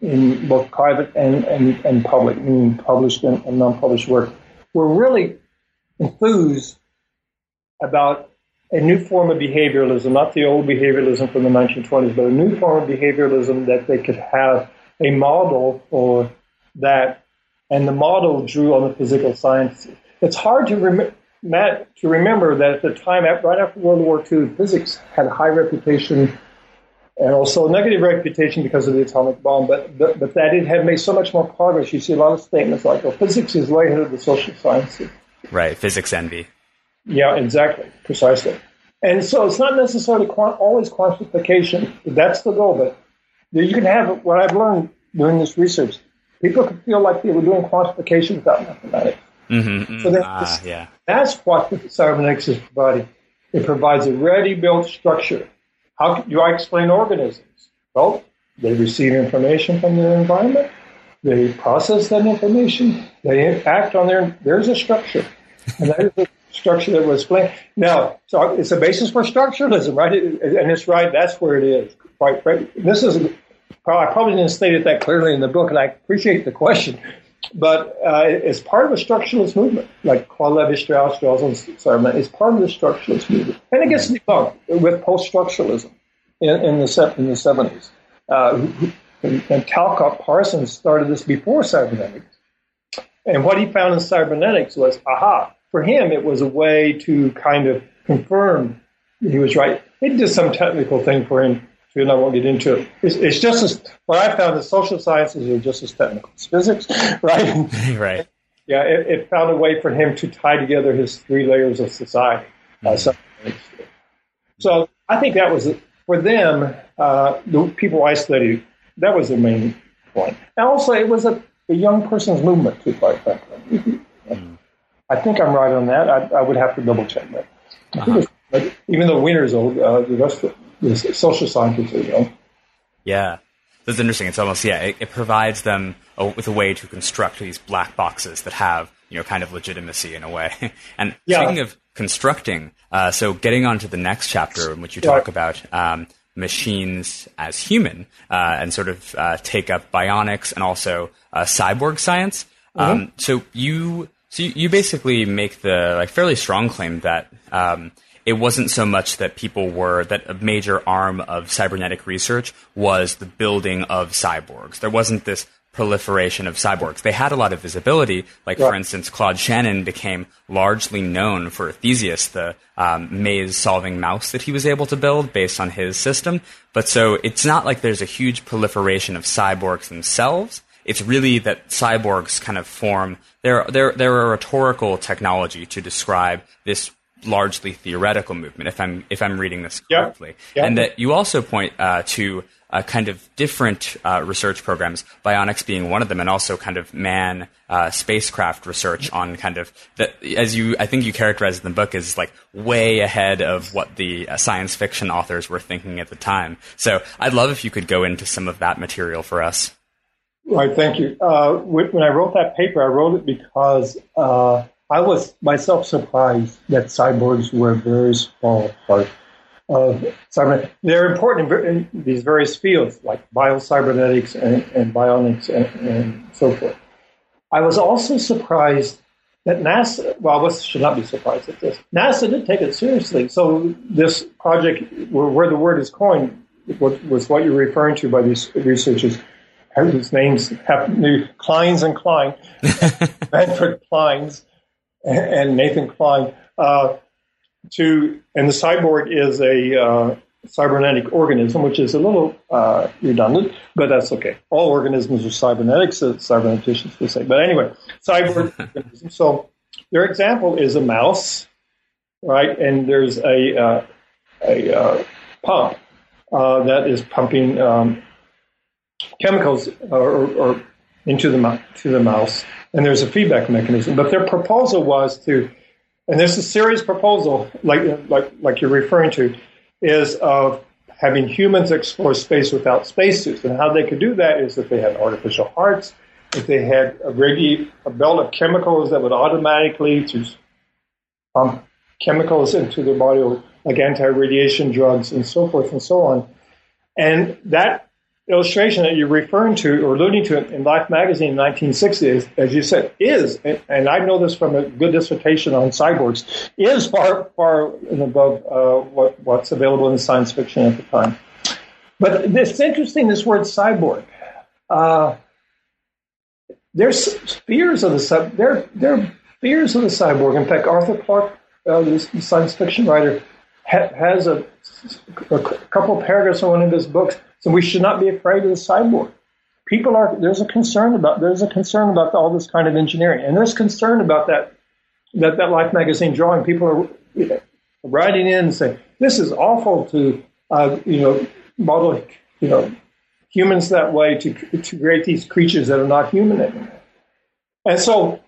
S2: in both private and, and, and public, meaning published and, and non published work, were really enthused about a new form of behavioralism, not the old behavioralism from the 1920s, but a new form of behavioralism that they could have a model for that, and the model drew on the physical sciences. It's hard to, rem- Matt, to remember that at the time, right after World War II, physics had a high reputation and also a negative reputation because of the atomic bomb, but, but, but that it had made so much more progress. You see a lot of statements like, oh, physics is way ahead of the social sciences.
S1: right physics envy
S2: Yeah, exactly, precisely. And so it's not necessarily quant- always quantification. That's the goal, but you can have what I've learned doing this research. People can feel like they were doing quantification without mathematics.
S1: mm-hmm,
S2: So that-
S1: ah, yeah
S2: That's what the cybernetics is providing. It provides a ready-built structure. How do I explain organisms? Well, they receive information from their environment. They process that information. They act on their. There's a structure, and that is structure that was explained. Now, so it's a basis for structuralism, right? It- and it's right. That's where it is. Quite frankly, this is. I probably didn't state it that clearly in the book, and I appreciate the question. But uh, it's part of a structuralist movement, like Claude Levi-Strauss draws on Cybernet. It's part of the structuralist movement, and it gets debunked with post-structuralism in, in the in the seventies. Uh, and Talcott Parsons started this before cybernetics, and what he found in cybernetics was, aha! For him, it was a way to kind of confirm he was right. It did some technical thing for him, too, and I won't get into it. It's, it's just as, what I found is social sciences are just as technical as physics, right?
S1: right.
S2: Yeah, it, it, found a way for him to tie together his three layers of society. Uh, mm-hmm. so I think that was, for them, uh, the people I studied, that was the main point. And also, it was a, a young person's movement, too, quite frankly. I think I'm right on that. I, I would have to double check that. Uh-huh. But even though Wiener's old, uh, the rest of the social scientists are young.
S1: Yeah. That's interesting. It's almost, yeah, it, it provides them a, with a way to construct these black boxes that have, you know, kind of legitimacy in a way. and yeah. speaking of constructing, uh, so getting on to the next chapter in which you talk right. about um, machines as human uh, and sort of uh, take up bionics and also uh, cyborg science. Mm-hmm. Um, so you so you, you, basically make the like fairly strong claim that um, it wasn't so much that people were that a major arm of cybernetic research was the building of cyborgs. There wasn't this proliferation of cyborgs. They had a lot of visibility. Like, yeah. for instance, Claude Shannon became largely known for Theseus, the um, maze solving mouse that he was able to build based on his system. But so it's not like there's a huge proliferation of cyborgs themselves. It's really that cyborgs kind of form, they're, they're, they're a rhetorical technology to describe this largely theoretical movement, if I'm if I'm reading this correctly, yep. Yep. and that you also point uh, to uh, kind of different uh, research programs, bionics being one of them, and also kind of man uh, spacecraft research on kind of that, as you I think you characterized in the book as like way ahead of what the uh, science fiction authors were thinking at the time. So I'd love if you could go into some of that material for us.
S2: Right, thank you. Uh, when I wrote that paper, I wrote it because I was myself surprised that cyborgs were a very small part of cyber. They're important in, these various fields like biocybernetics and, and bionics and, and, so forth. I was also surprised that NASA, well, I should not be surprised at this. NASA did take it seriously. So this project, where, where the word is coined, was what you're referring to by these researchers whose names have Clynes and Kline, Manfred Clynes, and Nathan Kline. Uh, to and the cyborg is a uh, cybernetic organism, which is a little uh, redundant, but that's okay. All organisms are cybernetic, so cyberneticians would say. But anyway, cyborg organism. So their example is a mouse, right? And there's a uh, a uh, pump uh, that is pumping um, chemicals or, or into the to the mouse and there's a feedback mechanism. But their proposal was to, and this is a serious proposal, like like like you're referring to, is of having humans explore space without spacesuits. And how they could do that is if they had artificial hearts, if they had a, radi- a belt of chemicals that would automatically to pump chemicals into their body, like anti-radiation drugs and so forth and so on. And that illustration that you're referring to or alluding to in Life magazine in 1960, as you said, is, and I know this from a good dissertation on cyborgs, is far, far and above uh, what, what's available in science fiction at the time. But it's interesting, this word cyborg. Uh, there's fears of the sub, there, there are fears of the cyborg. In fact, Arthur Clarke, uh, science fiction writer, ha- has a, a couple paragraphs in one of his books so we should not be afraid of the cyborg. People are there's a concern about there's a concern about all this kind of engineering, and there's concern about that that that Life magazine drawing. People are writing in and saying this is awful to uh, you know model you know humans that way to to create these creatures that are not human anymore. And so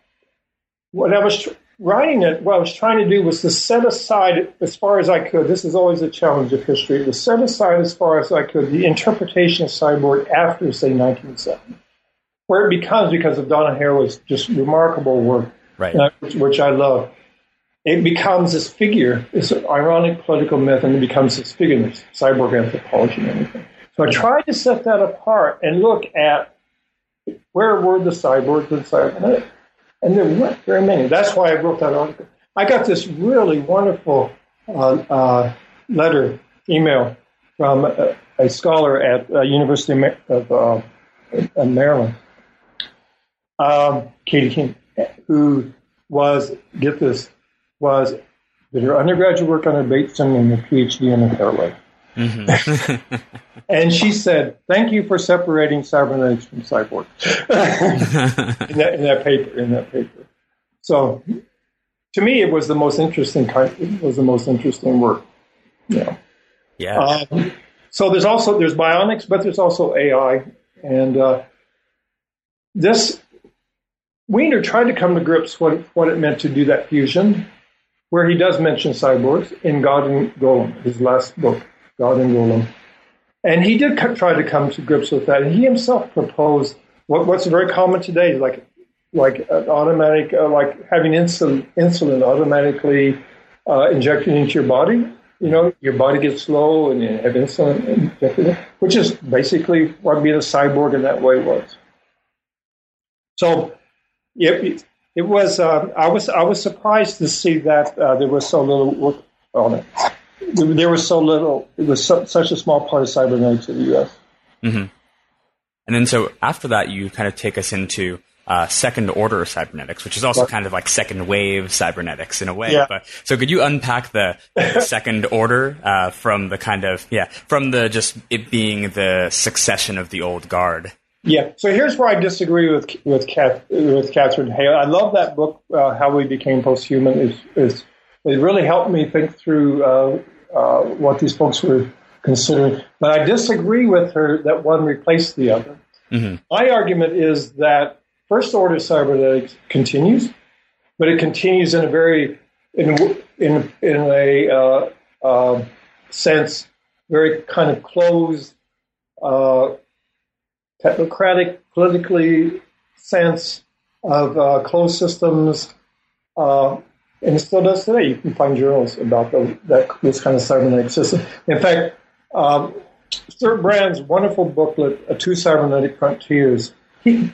S2: what I was writing it, what I was trying to do was to set aside as far as I could. This is always a challenge of history. To set aside as far as I could the interpretation of cyborg after, say, 1970, where it becomes because of Donna Haraway's just remarkable work,
S1: right.
S2: uh, which, which, I love. It becomes this figure, this ironic political myth, and it becomes this figure, this cyborg anthropology and everything. So I tried to set that apart and look at where were the cyborgs and cybernetics and there weren't very many. That's why I wrote that article. I got this really wonderful uh, uh, letter, email from a, a scholar at uh, University of uh, Maryland, um, Katie King, who was get this was did her undergraduate work under Bateson and her PhD under Haraway. Mm-hmm. and she said, "Thank you for separating cybernetics from cyborg." in, that, in, that, paper, in that paper. So, to me, it was the most interesting kind. It was the most interesting work. Yeah.
S1: Yeah.
S2: Um, so there's also there's bionics, but there's also AI, and uh, this Wiener tried to come to grips what what it meant to do that fusion, where he does mention cyborgs in God and Golem, his last book, God and Golem, and he did try to come to grips with that. And he himself proposed what, what's very common today, like like automatic, uh, like having insulin, insulin automatically uh, injected into your body. You know, your body gets slow and you have insulin injected, which is basically what being a cyborg in that way was. So it, it was. Uh, I was I was surprised to see that uh, there was so little work on it. There was so little. It was so, such a small part of cybernetics in the U.S.
S1: Mm-hmm. And then, so after that, you kind of take us into uh, second order cybernetics, which is also kind of like second wave cybernetics in a way.
S2: Yeah.
S1: But so could you unpack the, second order uh, from the kind of yeah from the just it being the succession of the old guard?
S2: Yeah. So here's where I disagree with with Kath, with Katherine Hale. I love that book, uh, How We Became Posthuman. Is is it really helped me think through uh, what these folks were considering. But I disagree with her that one replaced the other. Mm-hmm. My argument is that first order cybernetics continues, but it continues in a very in in in a uh, uh, sense very kind of closed uh, technocratic, politically sense of uh, closed systems, uh, and it still does today. You can find journals about the, that this kind of cybernetic system. In fact, um, Stewart Brand's wonderful booklet, uh, Two Cybernetic Frontiers, he,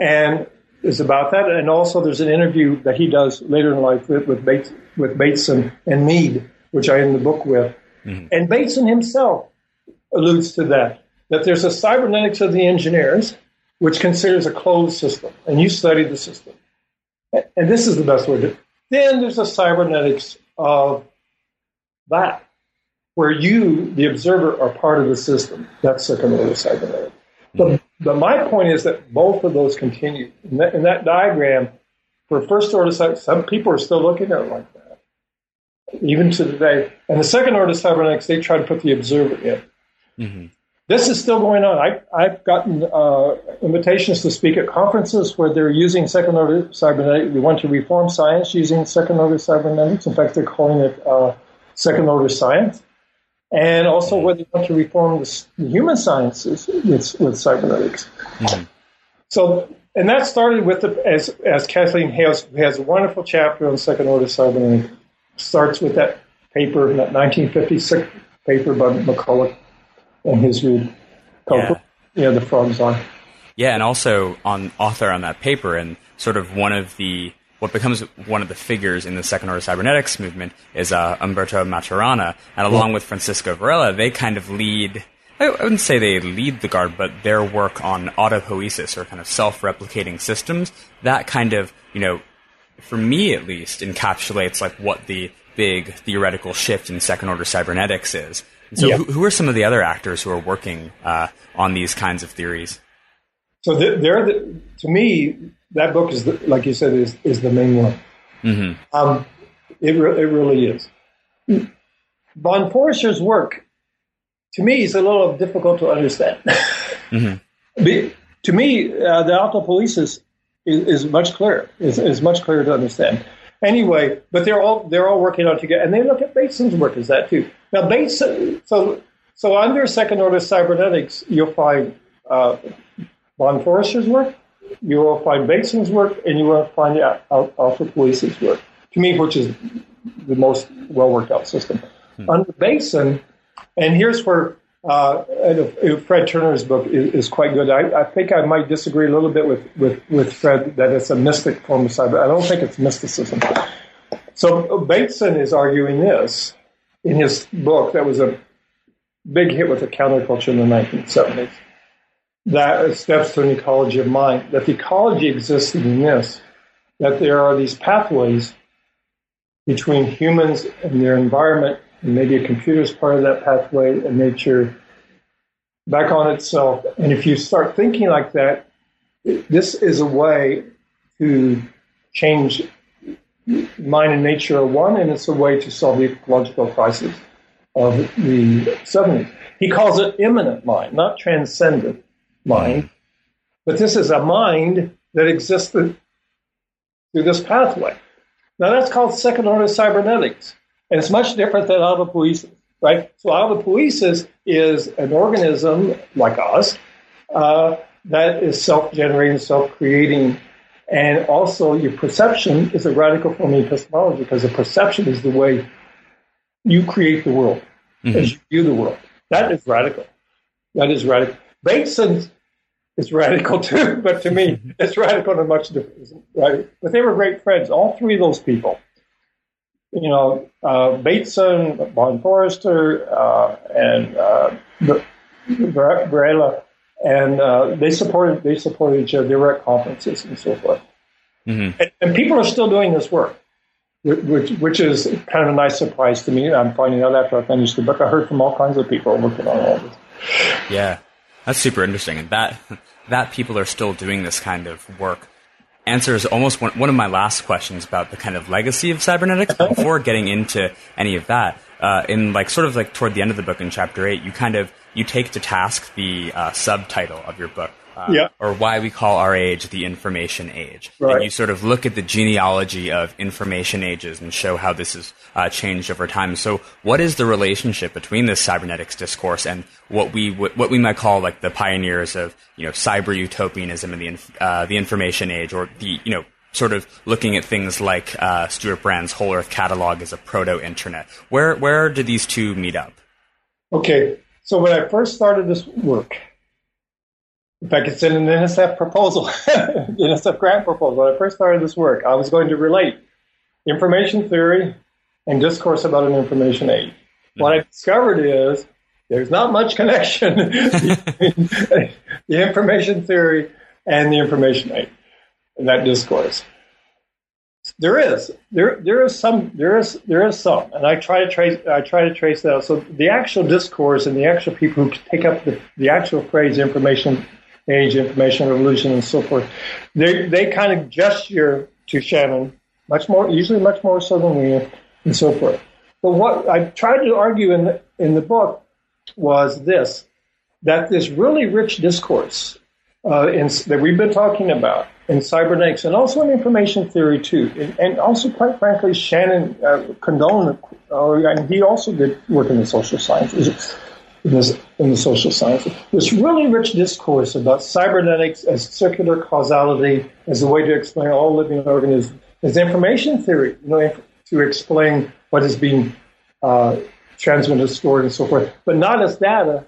S2: and is about that. And also, there's an interview that he does later in life with, with, Bates, with Bateson and Mead, which I end the book with. Mm-hmm. And Bateson himself alludes to that that there's a cybernetics of the engineers, which considers a closed system, and you study the system. And this is the best way to. Then there's the cybernetics of that, where you, the observer, are part of the system. That's second order cybernetics. Mm-hmm. But, but my point is that both of those continue. In that, in that diagram, for first order cybernetics, some people are still looking at it like that, even to today. And the second order cybernetics, they try to put the observer in. Mm-hmm this is still going on. I, I've gotten uh, invitations to speak at conferences where they're using second order cybernetics. They want to reform science using second order cybernetics. In fact, they're calling it uh, second order science. And also where they want to reform the, the human sciences with, with cybernetics. Mm-hmm. So, and that started with the, as, as Kathleen Hayles who has a wonderful chapter on second order cybernetics. Starts with that paper, that 1956 paper by McCulloch and his read yeah. yeah, the frogs on.
S1: Yeah, and also on author on that paper, and sort of one of the what becomes one of the figures in the second order cybernetics movement is uh, Humberto Maturana, and along with Francisco Varela, they kind of lead. I wouldn't say they lead the guard, but their work on autopoiesis or kind of self-replicating systems that kind of you know, for me at least, encapsulates like what the big theoretical shift in second order cybernetics is. So, yeah. who, who, are some of the other actors who are working uh, on these kinds of theories?
S2: So, they're the, to me, that book is, the, like you said, is, is the main one. Mm-hmm. Um, it, re- it really is. Von Foerster's work, to me, is a little difficult to understand. mm-hmm. Be, to me, uh, the autopoiesis is, is much clearer. Is, is much clearer to understand. Anyway, but they're all they're all working on together, and they look at Bateson's work as that too. Now, Bateson, so so under second order cybernetics, you'll find uh, von Foerster's work, you will find Bateson's work, and you will find autopoiesis work. To me, which is the most well worked out system. Hmm. Under Bateson, and here's where uh, Fred Turner's book is, is quite good. I, I, think I might disagree a little bit with, with, with Fred that it's a mystic form of cyber. I don't think it's mysticism. So Bateson is arguing this in his book that was a big hit with the counterculture in the 1970s. That steps to an ecology of mind. That the ecology exists in this, that there are these pathways between humans and their environment, and maybe a computer is part of that pathway, and nature back on itself. And if you start thinking like that, this is a way to change mind and nature are one, and it's a way to solve the ecological crisis of the 70s. He calls it immanent mind, not transcendent mind. But this is a mind that exists through this pathway. Now that's called second order cybernetics. And it's much different than autopoiesis, right? So autopoiesis is an organism like us uh, that is self-generating, self-creating, and also your perception is a radical form of epistemology because the perception is the way you create the world mm-hmm. as you view the world. That is radical. That is radical. Bateson is radical too, but to me, it's radical in a much different, right? But they were great friends, all three of those people. You know, uh, Bateson, Von Foerster, uh, and uh, Varela, and uh, they supported they supported each other. They were at conferences and so forth. Mm-hmm. And, and, people are still doing this work, which which is kind of a nice surprise to me. I'm finding out after I finished the book. I heard from all kinds of people working on all this.
S1: Yeah, that's super interesting, and that that people are still doing this kind of work answers almost one, one of my last questions about the kind of legacy of cybernetics. But before getting into any of that, uh, in like sort of like toward the end of the book in chapter eight, you kind of you take to task the uh, subtitle of your book, uh,
S2: yeah.
S1: or why we call our age the information age.
S2: Right.
S1: And you sort of look at the genealogy of information ages and show how this has uh, changed over time. So, what is the relationship between this cybernetics discourse and what we what we might call like the pioneers of you know cyber utopianism and the uh, the information age, or the you know sort of looking at things like uh, Stewart Brand's Whole Earth Catalog as a proto-internet. Where where did these two meet up?
S2: Okay, so when I first started this work, in fact, it's in an NSF proposal, NSF grant proposal. When I first started this work, I was going to relate information theory and discourse about an information age. Mm-hmm. What I discovered is there's not much connection between the information theory and the information age and that discourse. There is there there is some there is there is some, and I try to trace I try to trace that. So the actual discourse and the actual people who take up the, the actual phrase information age, information revolution, and so forth. They they kind of gesture to Shannon much more, usually much more so than we, and so forth. But what I tried to argue in the, in the book was this: that this really rich discourse uh, in, that we've been talking about in cybernetics and also in information theory too, and, and also quite frankly, Shannon uh, condoned, uh, and he also did work in the social sciences this, in the social sciences. This really rich discourse about cybernetics as circular causality, as a way to explain all living organisms, as information theory, you know, to explain what is being uh, transmitted, stored, and so forth, but not as data,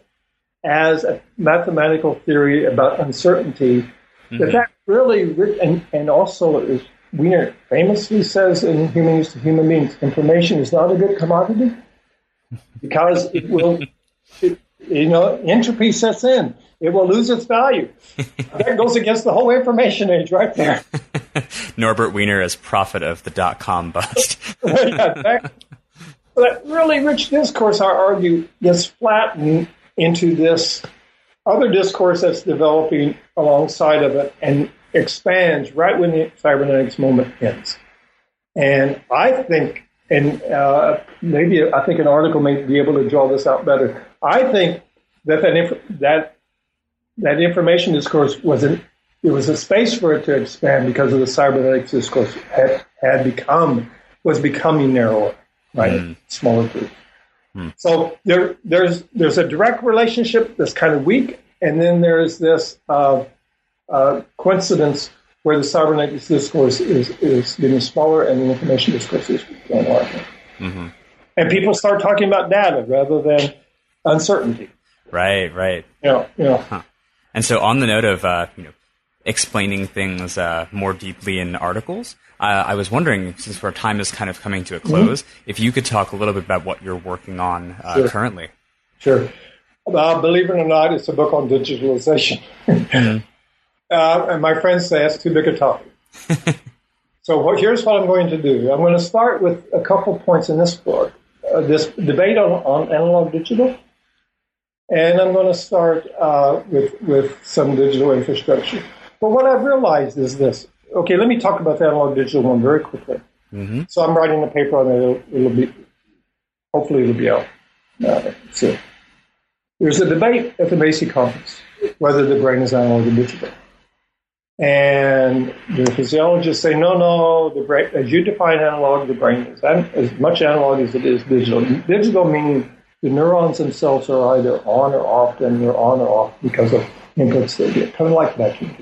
S2: as a mathematical theory about uncertainty. Mm-hmm. That that really, and, and also as Wiener famously says in Human Use of Human Beings, information is not a good commodity because it will you know, entropy sets in. It will lose its value. that goes against the whole information age right there.
S1: Norbert Wiener as prophet of the dot com bust.
S2: yeah, that, that really rich discourse, I argue, gets flattened into this other discourse that's developing alongside of it and expands right when the cybernetics moment ends. And I think and uh, maybe I think an article may be able to draw this out better. I think that that inf- that, that information discourse was an it was a space for it to expand because of the cybernetics discourse had, had become was becoming narrower, right? Mm. Smaller groups. Mm. So there there's there's a direct relationship that's kind of weak, and then there's this uh, uh, coincidence where the cybernetics discourse is, is getting smaller and the information discourse is getting larger. Mm-hmm. And people start talking about data rather than uncertainty.
S1: Right, right.
S2: Yeah, yeah.
S1: Huh. And so, on the note of uh, you know explaining things uh, more deeply in articles, uh, I was wondering, since our time is kind of coming to a close, mm-hmm. if you could talk a little bit about what you're working on uh, sure. currently.
S2: Sure. Uh, believe it or not, it's a book on digitalization. Mm-hmm. Uh, and my friends say that's too big a topic. So what, here's what I'm going to do. I'm going to start with a couple points in this book, uh, this debate on, on analog digital, and I'm going to start uh, with with some digital infrastructure. But what I've realized is this. Okay, let me talk about the analog digital one very quickly. Mm-hmm. So I'm writing a paper on it. It'll, it'll be hopefully it'll be out. Uh, so there's a debate at the Macy conference whether the brain is analog or digital. And the physiologists say, no, no, the brain, as you define analog, the brain is as much analog as it is digital. Digital meaning the neurons themselves are either on or off, and they're on or off because of inputs they get, kind of like vacuum.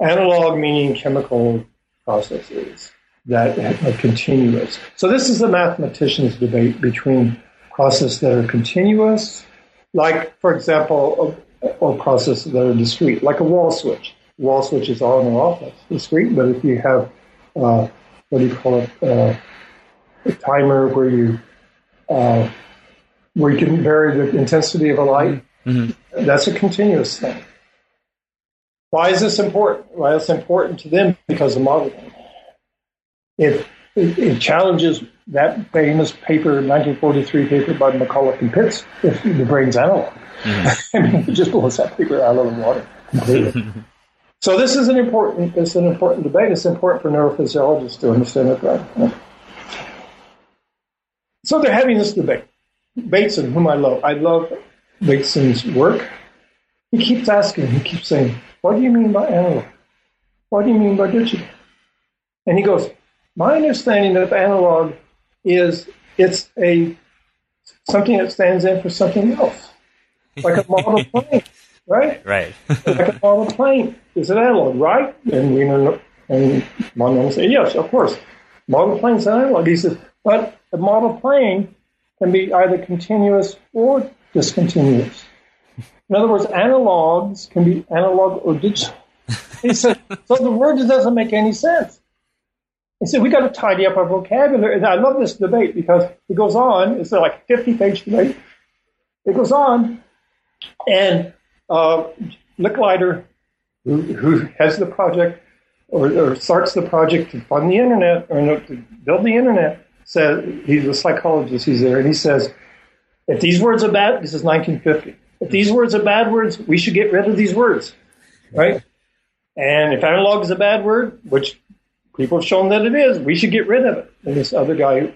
S2: Analog meaning chemical processes that are continuous. So this is the mathematician's debate between processes that are continuous, like, for example, or processes that are discrete, like a wall switch wall switch is on or off. That's discrete. But if you have, uh, what do you call it, uh, a timer where you uh, where you can vary the intensity of a light, mm-hmm. that's a continuous thing. Why is this important? Why Well, it's important to them because of modeling. It, it, it challenges that famous paper, 1943 paper by McCulloch and Pitts, if the brain's analog. Mm-hmm. I mean, it just blows that paper out of the water completely. So this is an important it's an important debate. It's important for neurophysiologists to understand it right. So they're having this debate. Bateson, whom I love, I love Bateson's work. He keeps asking, he keeps saying, What do you mean by analog? What do you mean by digital? And he goes, My understanding of analog is it's a something that stands in for something else. Like a model plane right?
S1: Right.
S2: like a model plane is an analog, right? And we know, and Monon say, yes, of course. Model plane is an analog. He says, but a model plane can be either continuous or discontinuous. In other words, analogs can be analog or digital. He said, so the word just doesn't make any sense. He said, we got to tidy up our vocabulary. And I love this debate because it goes on. It's like a 50 page debate. It goes on, and uh, Licklider, who, who has the project or, or, starts the project to fund the internet or to build the internet, says he's a psychologist. He's there, and he says, if these words are bad, this is 1950. If these words are bad words, we should get rid of these words, right? And if analog is a bad word, which people have shown that it is, we should get rid of it. And this other guy,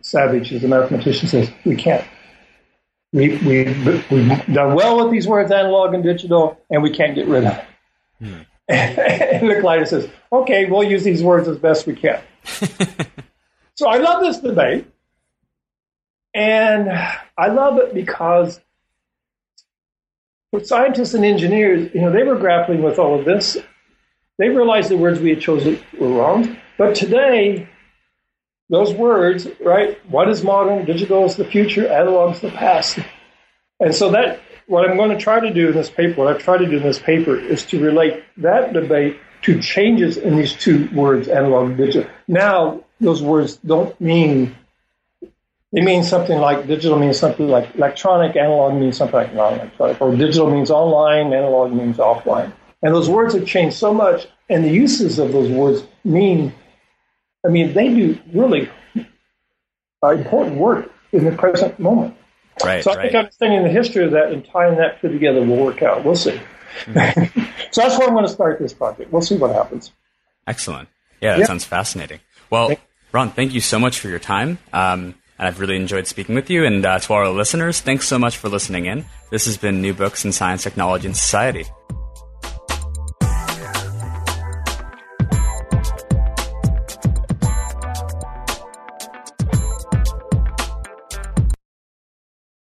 S2: Savage, who's a mathematician, says we can't. We, we, we've done well with these words, analog and digital, and we can't get rid of it. Hmm. and Licklider says, okay, we'll use these words as best we can. so I love this debate. And I love it because for scientists and engineers, you know, they were grappling with all of this. They realized the words we had chosen were wrong. But today, those words, right? What is modern? Digital is the future. Analog is the past. And so that what I'm going to try to do in this paper, what I've tried to do in this paper, is to relate that debate to changes in these two words, analog and digital. Now, those words don't mean they mean something like digital means something like electronic, analog means something like non-electronic, or digital means online, analog means offline. And those words have changed so much, and the uses of those words mean I mean, they do really uh, important work in the present moment.
S1: Right.
S2: So I
S1: right.
S2: think understanding the history of that and tying that two together will work out. We'll see. Mm-hmm. so that's where I'm going to start this project. We'll see what happens.
S1: Excellent. Yeah, that yeah. sounds fascinating. Well, Ron, thank you so much for your time. Um, and I've really enjoyed speaking with you. And uh, to our listeners, thanks so much for listening in. This has been New Books in Science, Technology, and Society.